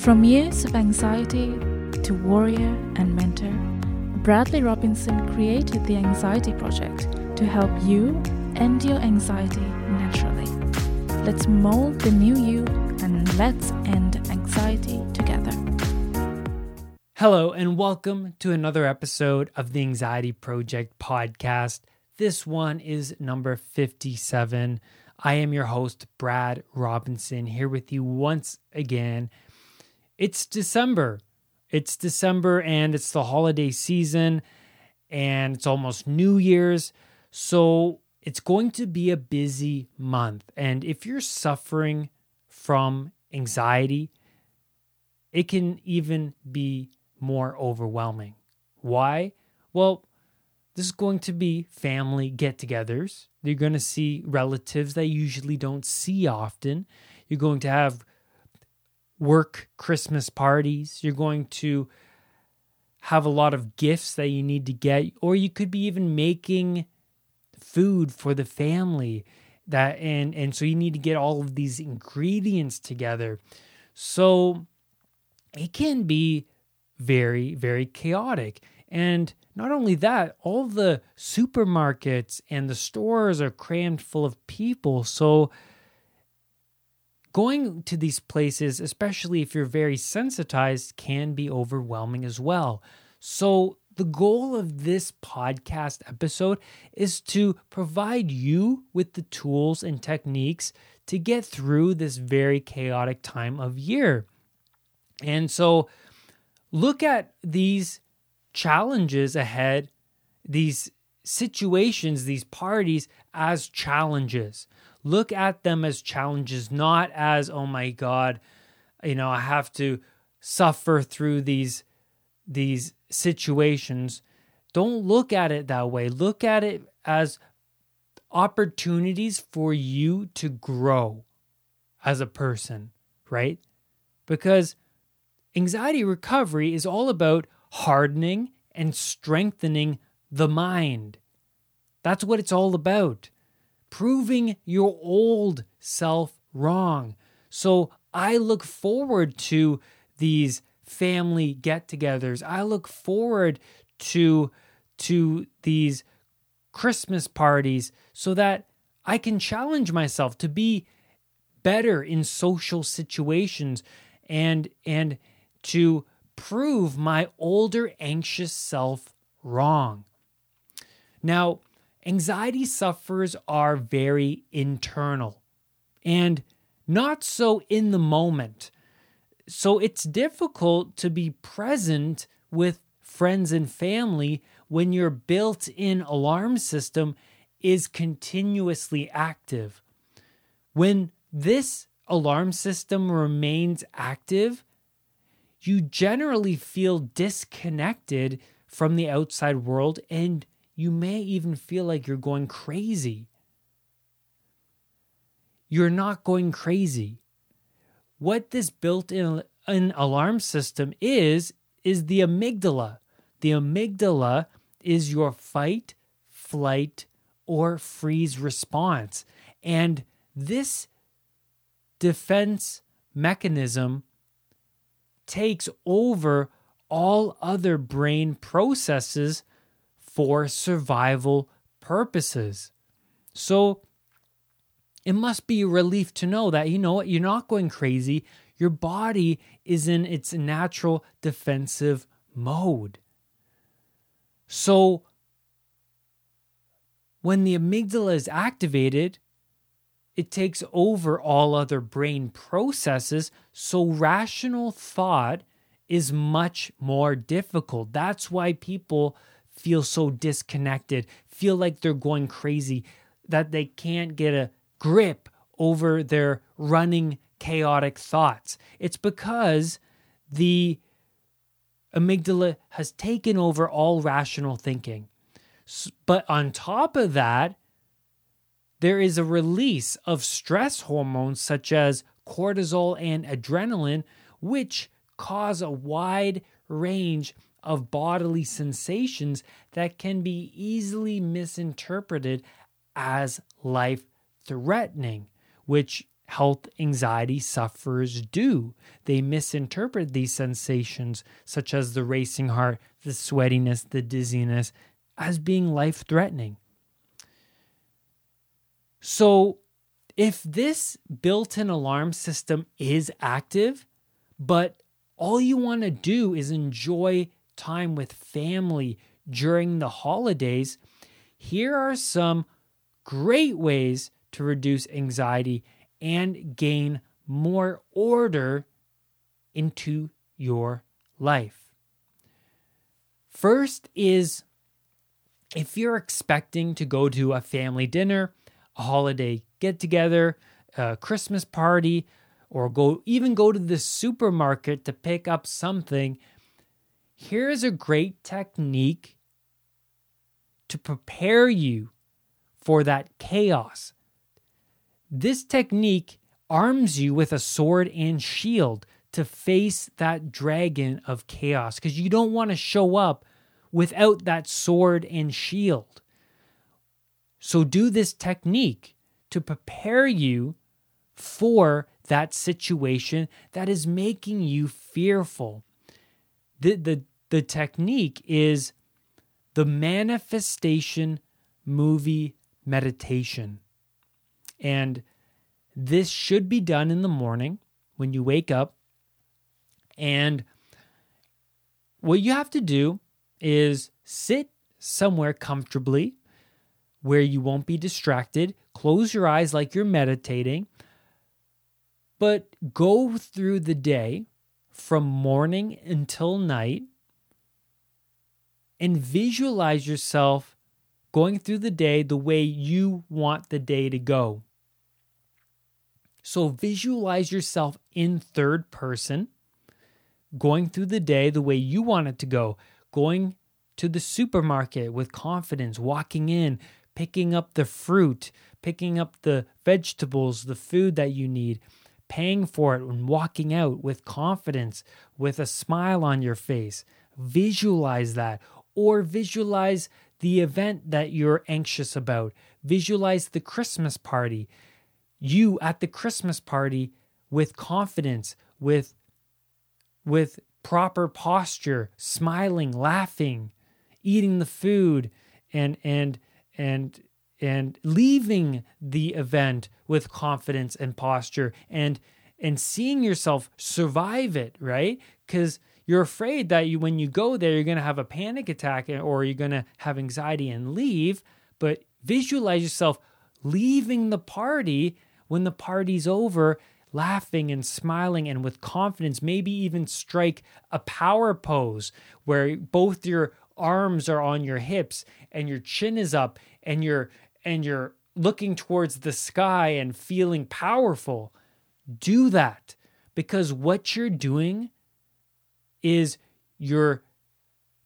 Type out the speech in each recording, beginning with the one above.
From years of anxiety to warrior and mentor, Bradley Robinson created the Anxiety Project to help you end your anxiety naturally. Let's mold the new you and let's end anxiety together. Hello, and welcome to another episode of the Anxiety Project podcast. This one is number 57. I am your host, Brad Robinson, here with you once again. It's December. It's December and it's the holiday season and it's almost New Year's. So it's going to be a busy month. And if you're suffering from anxiety, it can even be more overwhelming. Why? Well, this is going to be family get togethers. You're going to see relatives that you usually don't see often. You're going to have work Christmas parties. You're going to have a lot of gifts that you need to get, or you could be even making food for the family that and and so you need to get all of these ingredients together. So it can be very very chaotic. And not only that all the supermarkets and the stores are crammed full of people. So going to these places especially if you're very sensitized can be overwhelming as well so the goal of this podcast episode is to provide you with the tools and techniques to get through this very chaotic time of year. And so look at these challenges ahead, these situations, these parties as challenges. Look at them as challenges, not as, oh my God, you know, I have to suffer through these these situations, don't look at it that way. Look at it as opportunities for you to grow as a person, right? Because anxiety recovery is all about hardening and strengthening the mind. That's what it's all about. Proving your old self wrong. So I look forward to these family get-togethers. I look forward to to these Christmas parties so that I can challenge myself to be better in social situations and and to prove my older anxious self wrong. Now, anxiety sufferers are very internal and not so in the moment. So it's difficult to be present with friends and family when your built in alarm system is continuously active. When this alarm system remains active, you generally feel disconnected from the outside world and you may even feel like you're going crazy. You're not going crazy what this built-in alarm system is is the amygdala. The amygdala is your fight, flight, or freeze response. And this defense mechanism takes over all other brain processes for survival purposes. So it must be a relief to know that you know what you're not going crazy. Your body is in its natural defensive mode. So when the amygdala is activated it takes over all other brain processes so rational thought is much more difficult. That's why people feel so disconnected feel like they're going crazy that they can't get a grip over their running chaotic thoughts. It's because the amygdala has taken over all rational thinking. But on top of that, there is a release of stress hormones such as cortisol and adrenaline, which cause a wide range of bodily sensations that can be easily misinterpreted as life threatening, which health anxiety sufferers do. They misinterpret these sensations, such as the racing heart, the sweatiness, the dizziness, as being life threatening. So, if this built in alarm system is active, but all you want to do is enjoy time with family during the holidays, here are some great ways to reduce anxiety and gain more order into your life. First is if you're expecting to go to a family dinner, a holiday get together, a Christmas party, or go even go to the supermarket to pick up something, here's a great technique to prepare you for that chaos. This technique arms you with a sword and shield to face that dragon of chaos because you don't want to show up without that sword and shield. So, do this technique to prepare you for that situation that is making you fearful. The, the, the technique is the manifestation movie meditation. And this should be done in the morning when you wake up. And what you have to do is sit somewhere comfortably where you won't be distracted. Close your eyes like you're meditating. But go through the day from morning until night and visualize yourself going through the day the way you want the day to go. So visualize yourself in third person, going through the day the way you want it to go, going to the supermarket with confidence, walking in, picking up the fruit, picking up the vegetables, the food that you need, paying for it, and walking out with confidence, with a smile on your face. Visualize that, or visualize the event that you're anxious about. Visualize the Christmas party. You at the Christmas party with confidence, with with proper posture, smiling, laughing, eating the food and and and and leaving the event with confidence and posture and and seeing yourself survive it, right? Cuz you're afraid that you when you go there you're going to have a panic attack or you're going to have anxiety and leave but visualize yourself leaving the party when the party's over laughing and smiling and with confidence maybe even strike a power pose where both your arms are on your hips and your chin is up and you're and you're looking towards the sky and feeling powerful. Do that because what you're doing is you're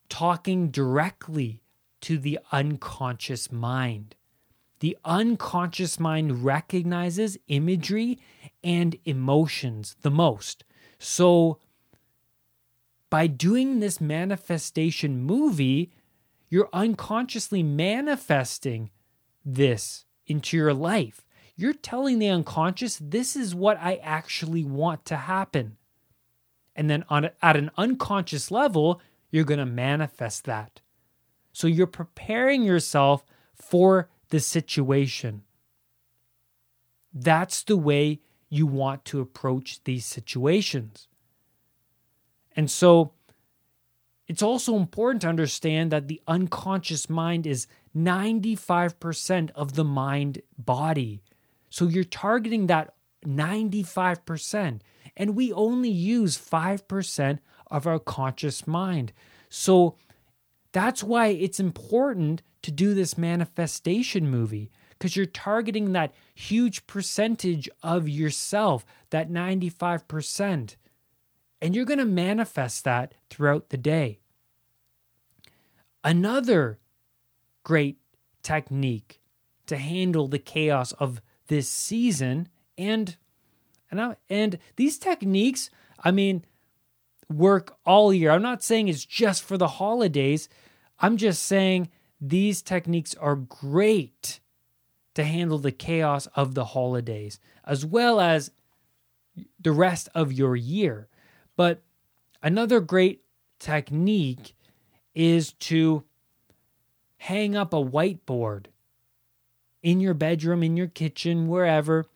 talking directly to the unconscious mind. The unconscious mind recognizes imagery and emotions the most. So, by doing this manifestation movie, you're unconsciously manifesting this into your life. You're telling the unconscious, this is what I actually want to happen. And then on at an unconscious level, you're going to manifest that. So you're preparing yourself for the situation. That's the way you want to approach these situations. And so it's also important to understand that the unconscious mind is 95% of the mind body. So you're targeting that 95% and we only use 5% of our conscious mind. So that's why it's important to do this manifestation movie because you're targeting that huge percentage of yourself, that 95%. And you're going to manifest that throughout the day. Another great technique to handle the chaos of this season and and I, and these techniques, I mean, work all year. I'm not saying it's just for the holidays. I'm just saying these techniques are great to handle the chaos of the holidays as well as the rest of your year. But another great technique is to hang up a whiteboard in your bedroom, in your kitchen, wherever.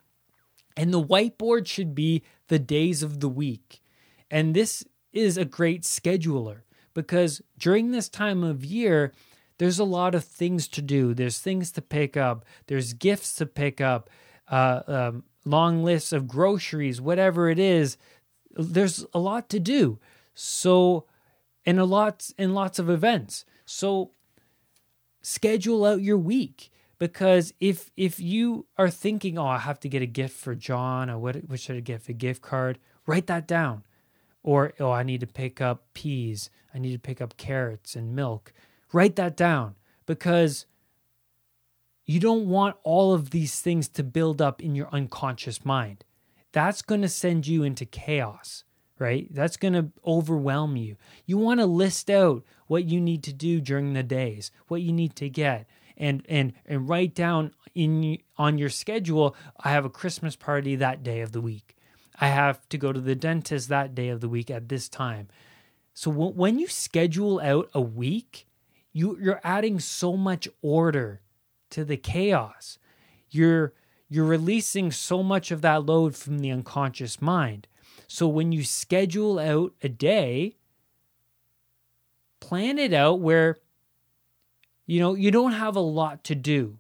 And the whiteboard should be the days of the week. And this is a great scheduler because during this time of year, there's a lot of things to do. There's things to pick up, there's gifts to pick up, uh, um, long lists of groceries, whatever it is. There's a lot to do. So, and a lot and lots of events. So, schedule out your week because if if you are thinking, oh, I have to get a gift for John, or what, what should I get? A gift card? Write that down. Or oh, I need to pick up peas. I need to pick up carrots and milk. Write that down because you don't want all of these things to build up in your unconscious mind. That's going to send you into chaos, right? That's going to overwhelm you. You want to list out what you need to do during the days, what you need to get, and and and write down in on your schedule. I have a Christmas party that day of the week. I have to go to the dentist that day of the week at this time. So w- when you schedule out a week, you you're adding so much order to the chaos. You're you're releasing so much of that load from the unconscious mind. So when you schedule out a day, plan it out where you know, you don't have a lot to do.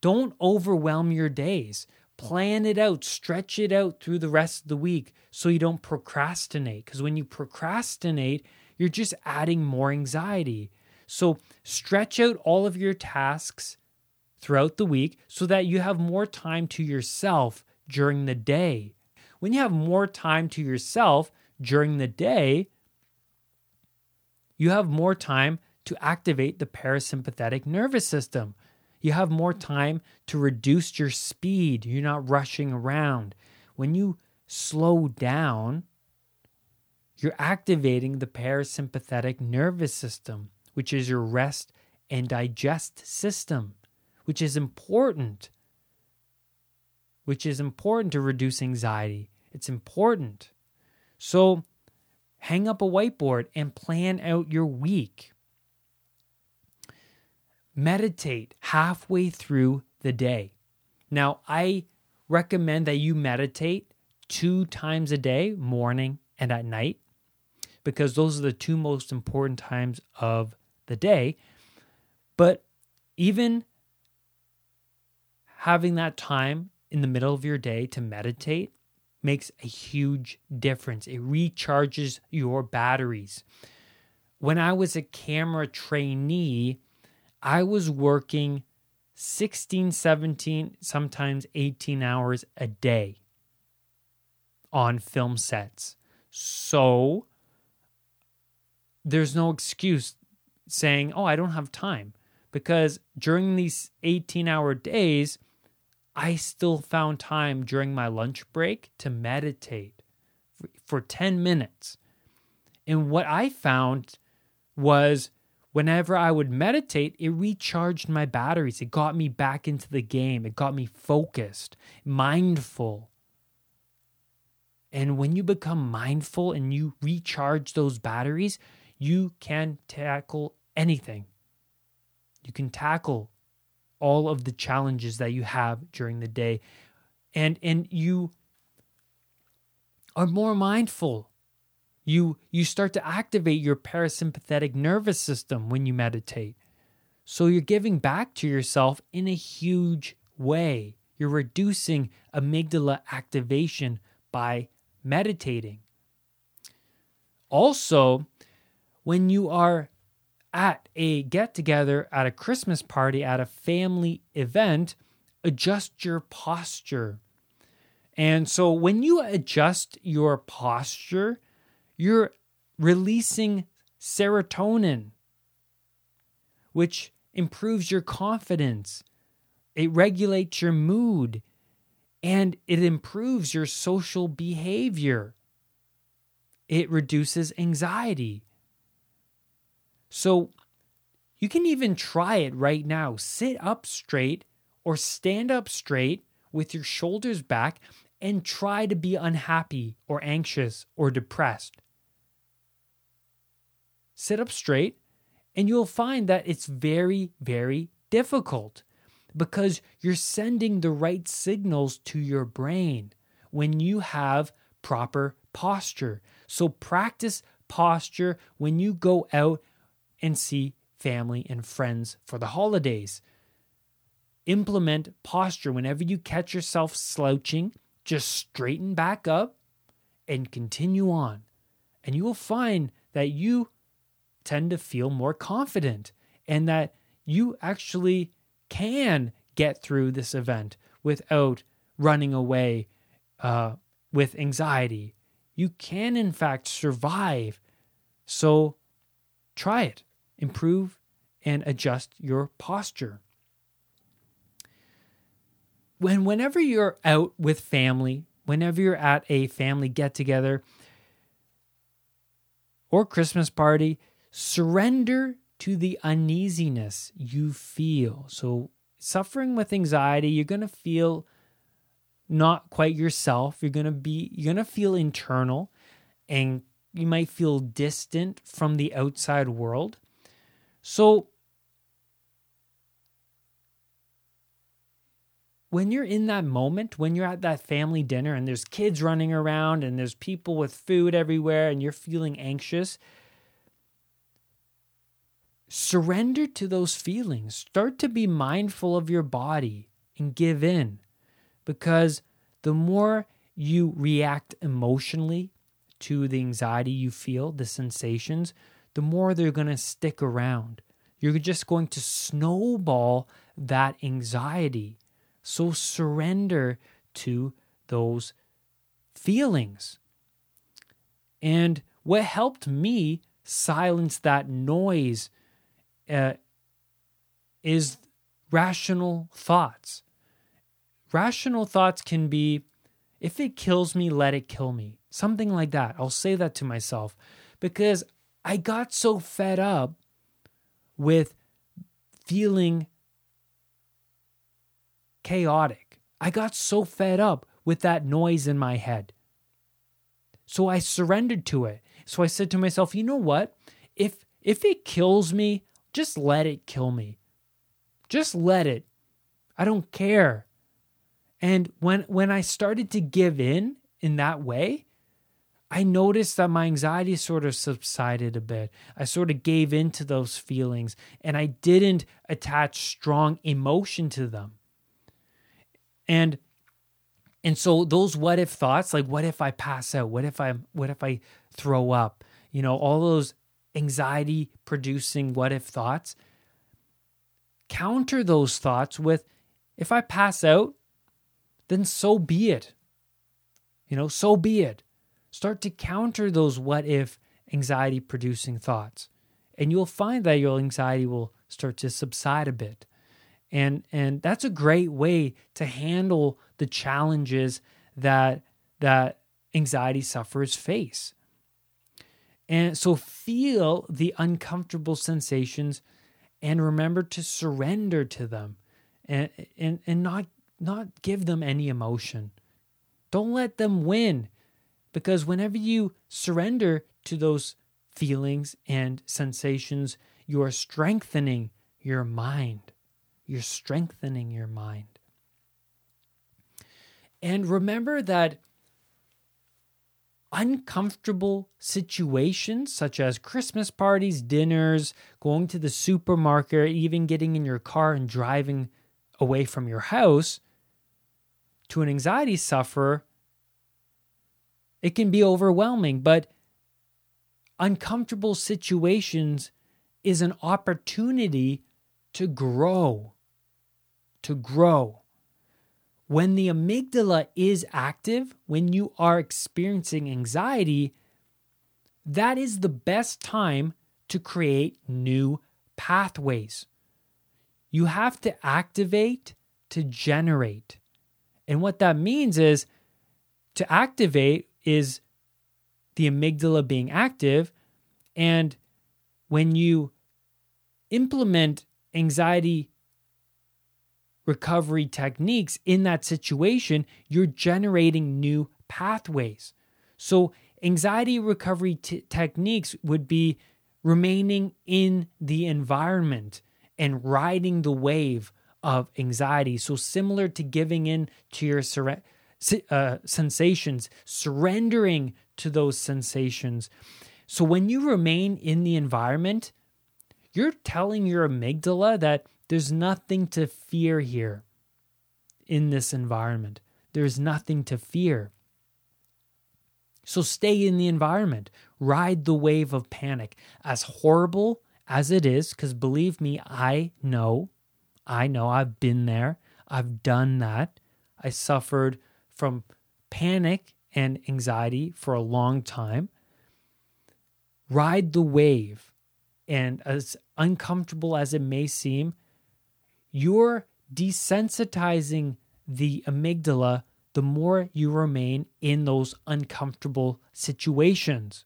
Don't overwhelm your days. Plan it out, stretch it out through the rest of the week so you don't procrastinate. Because when you procrastinate, you're just adding more anxiety. So stretch out all of your tasks throughout the week so that you have more time to yourself during the day. When you have more time to yourself during the day, you have more time to activate the parasympathetic nervous system. You have more time to reduce your speed. You're not rushing around. When you slow down, you're activating the parasympathetic nervous system, which is your rest and digest system, which is important. Which is important to reduce anxiety. It's important. So, hang up a whiteboard and plan out your week meditate halfway through the day. Now, I recommend that you meditate two times a day, morning and at night, because those are the two most important times of the day. But even having that time in the middle of your day to meditate makes a huge difference. It recharges your batteries. When I was a camera trainee, I was working 16, 17, sometimes 18 hours a day on film sets. So there's no excuse saying, oh, I don't have time. Because during these 18 hour days, I still found time during my lunch break to meditate for 10 minutes. And what I found was whenever I would meditate, it recharged my batteries. It got me back into the game. It got me focused, mindful. And when you become mindful and you recharge those batteries, you can tackle anything. You can tackle all of the challenges that you have during the day. And and you are more mindful you you start to activate your parasympathetic nervous system when you meditate. So you're giving back to yourself in a huge way. You're reducing amygdala activation by meditating. Also, when you are at a get together, at a Christmas party, at a family event, adjust your posture. And so when you adjust your posture, you're releasing serotonin, which improves your confidence. It regulates your mood and it improves your social behavior. It reduces anxiety. So you can even try it right now. Sit up straight or stand up straight with your shoulders back and try to be unhappy or anxious or depressed. Sit up straight, and you'll find that it's very, very difficult because you're sending the right signals to your brain when you have proper posture. So practice posture when you go out and see family and friends for the holidays. Implement posture whenever you catch yourself slouching, just straighten back up and continue on. And you will find that you tend to feel more confident and that you actually can get through this event without running away uh, with anxiety. You can, in fact, survive. So try it, improve, and adjust your posture. When, whenever you're out with family, whenever you're at a family get together or Christmas party, surrender to the uneasiness you feel. So, suffering with anxiety, you're going to feel not quite yourself. You're going to be you're going to feel internal and you might feel distant from the outside world. So when you're in that moment, when you're at that family dinner and there's kids running around and there's people with food everywhere and you're feeling anxious, surrender to those feelings. Start to be mindful of your body and give in because the more you react emotionally to the anxiety you feel, the sensations, the more they're going to stick around. You're just going to snowball that anxiety. So surrender to those feelings. And what helped me silence that noise uh, is rational thoughts. Rational thoughts can be if it kills me, let it kill me. Something like that. I'll say that to myself because I got so fed up with feeling chaotic. I got so fed up with that noise in my head. So I surrendered to it. So I said to myself, you know what? If if it kills me, just let it kill me. Just let it. I don't care. And when when I started to give in in that way, I noticed that my anxiety sort of subsided a bit. I sort of gave in to those feelings and I didn't attach strong emotion to them. And and so those what if thoughts, like what if I pass out? What if I what if I throw up? You know, all those anxiety producing what if thoughts. Counter those thoughts with if I pass out, then so be it. You know, so be it. Start to counter those what if anxiety producing thoughts. And you'll find that your anxiety will start to subside a bit. And and that's a great way to handle the challenges that that anxiety sufferers face. And so feel the uncomfortable sensations and remember to surrender to them and and, and not not give them any emotion. Don't let them win. Because whenever you surrender to those feelings and sensations, you are strengthening your mind. You're strengthening your mind. And remember that uncomfortable situations such as Christmas parties, dinners, going to the supermarket, even getting in your car and driving away from your house to an anxiety sufferer, it can be overwhelming, but uncomfortable situations is an opportunity to grow. To grow. When the amygdala is active, when you are experiencing anxiety, that is the best time to create new pathways. You have to activate to generate. And what that means is to activate is the amygdala being active. And when you implement anxiety recovery techniques in that situation, you're generating new pathways. So, anxiety recovery t- techniques would be remaining in the environment and riding the wave of anxiety. So, similar to giving in to your sur- uh, sensations, surrendering to those sensations. So, when you remain in the environment, you're telling your amygdala that there's nothing to fear here in this environment. There's nothing to fear. So stay in the environment, ride the wave of panic. As horrible as it is, because believe me, I know, I know, I've been there, I've done that. I suffered from panic and anxiety for a long time. Ride the wave. And as uncomfortable as it may seem, you're desensitizing the amygdala the more you remain in those uncomfortable situations.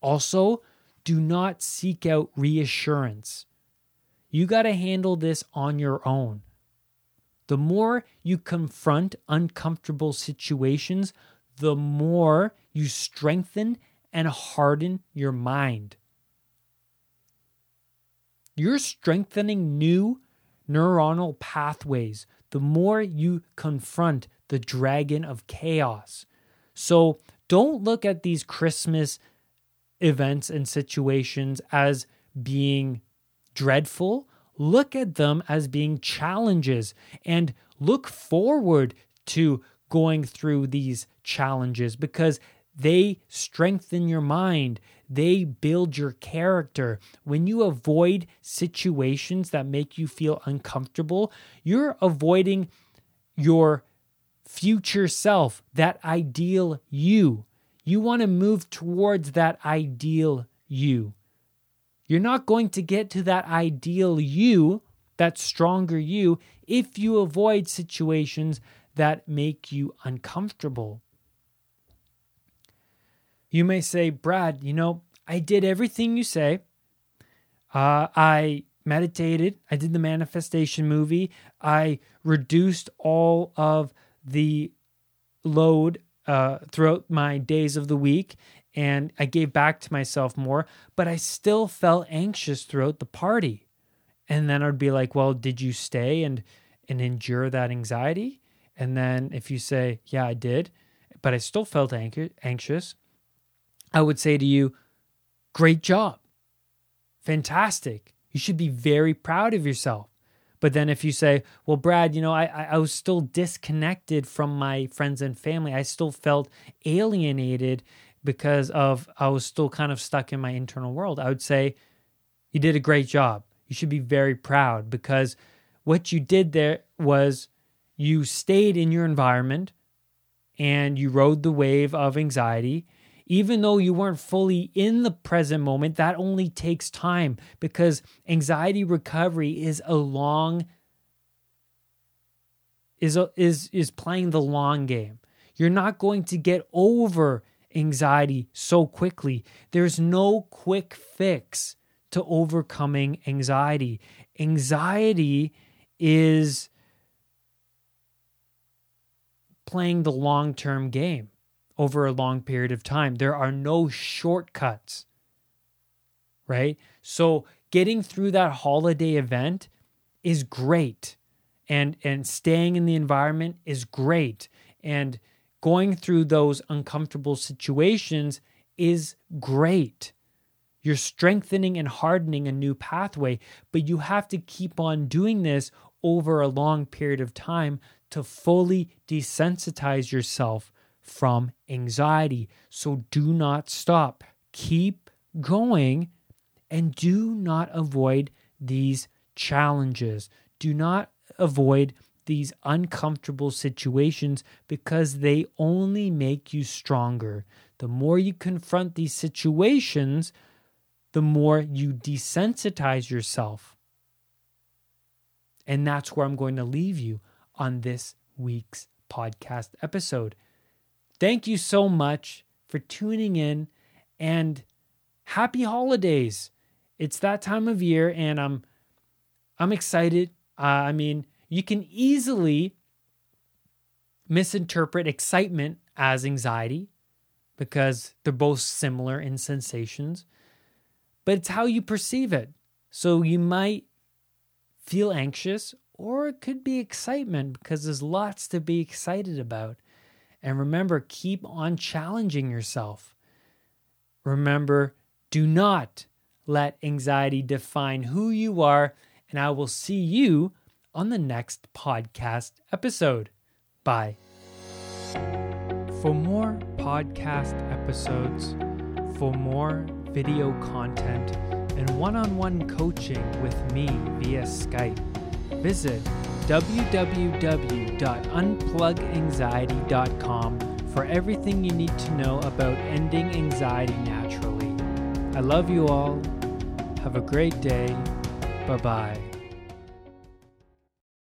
Also, do not seek out reassurance. You got to handle this on your own. The more you confront uncomfortable situations, the more you strengthen and harden your mind. You're strengthening new neuronal pathways the more you confront the dragon of chaos. So don't look at these Christmas events and situations as being dreadful. Look at them as being challenges and look forward to going through these challenges because they strengthen your mind. They build your character. When you avoid situations that make you feel uncomfortable, you're avoiding your future self, that ideal you. You want to move towards that ideal you. You're not going to get to that ideal you, that stronger you, if you avoid situations that make you uncomfortable. You may say, Brad, you know, I did everything you say. Uh, I meditated. I did the manifestation movie. I reduced all of the load uh, throughout my days of the week and I gave back to myself more, but I still felt anxious throughout the party. And then I'd be like, well, did you stay and and endure that anxiety? And then if you say, yeah, I did, but I still felt anxious, I would say to you, great job. Fantastic. You should be very proud of yourself. But then if you say, well, Brad, you know, I, I was still disconnected from my friends and family, I still felt alienated because of I was still kind of stuck in my internal world, I would say, you did a great job. You should be very proud because what you did there was you stayed in your environment and you rode the wave of anxiety even though you weren't fully in the present moment, that only takes time because anxiety recovery is a long is a, is is playing the long game. You're not going to get over anxiety so quickly. There's no quick fix to overcoming anxiety. Anxiety is playing the long-term game over a long period of time. There are no shortcuts, right? So getting through that holiday event is great. And and staying in the environment is great. And going through those uncomfortable situations is great. You're strengthening and hardening a new pathway, but you have to keep on doing this over a long period of time to fully desensitize yourself from anxiety. So do not stop. Keep going and do not avoid these challenges. Do not avoid these uncomfortable situations because they only make you stronger. The more you confront these situations, the more you desensitize yourself. And that's where I'm going to leave you on this week's podcast episode. Thank you so much for tuning in and happy holidays. It's that time of year and I'm I'm excited Uh, I mean, you can easily misinterpret excitement as anxiety because they're both similar in sensations, but it's how you perceive it. So you might feel anxious, or it could be excitement because there's lots to be excited about. And remember, keep on challenging yourself. Remember, do not let anxiety define who you are. And I will see you on the next podcast episode. Bye. For more podcast episodes, for more video content, and one on one coaching with me via Skype, visit www.unpluganxiety.com for everything you need to know about ending anxiety naturally. I love you all. Have a great day. Bye bye.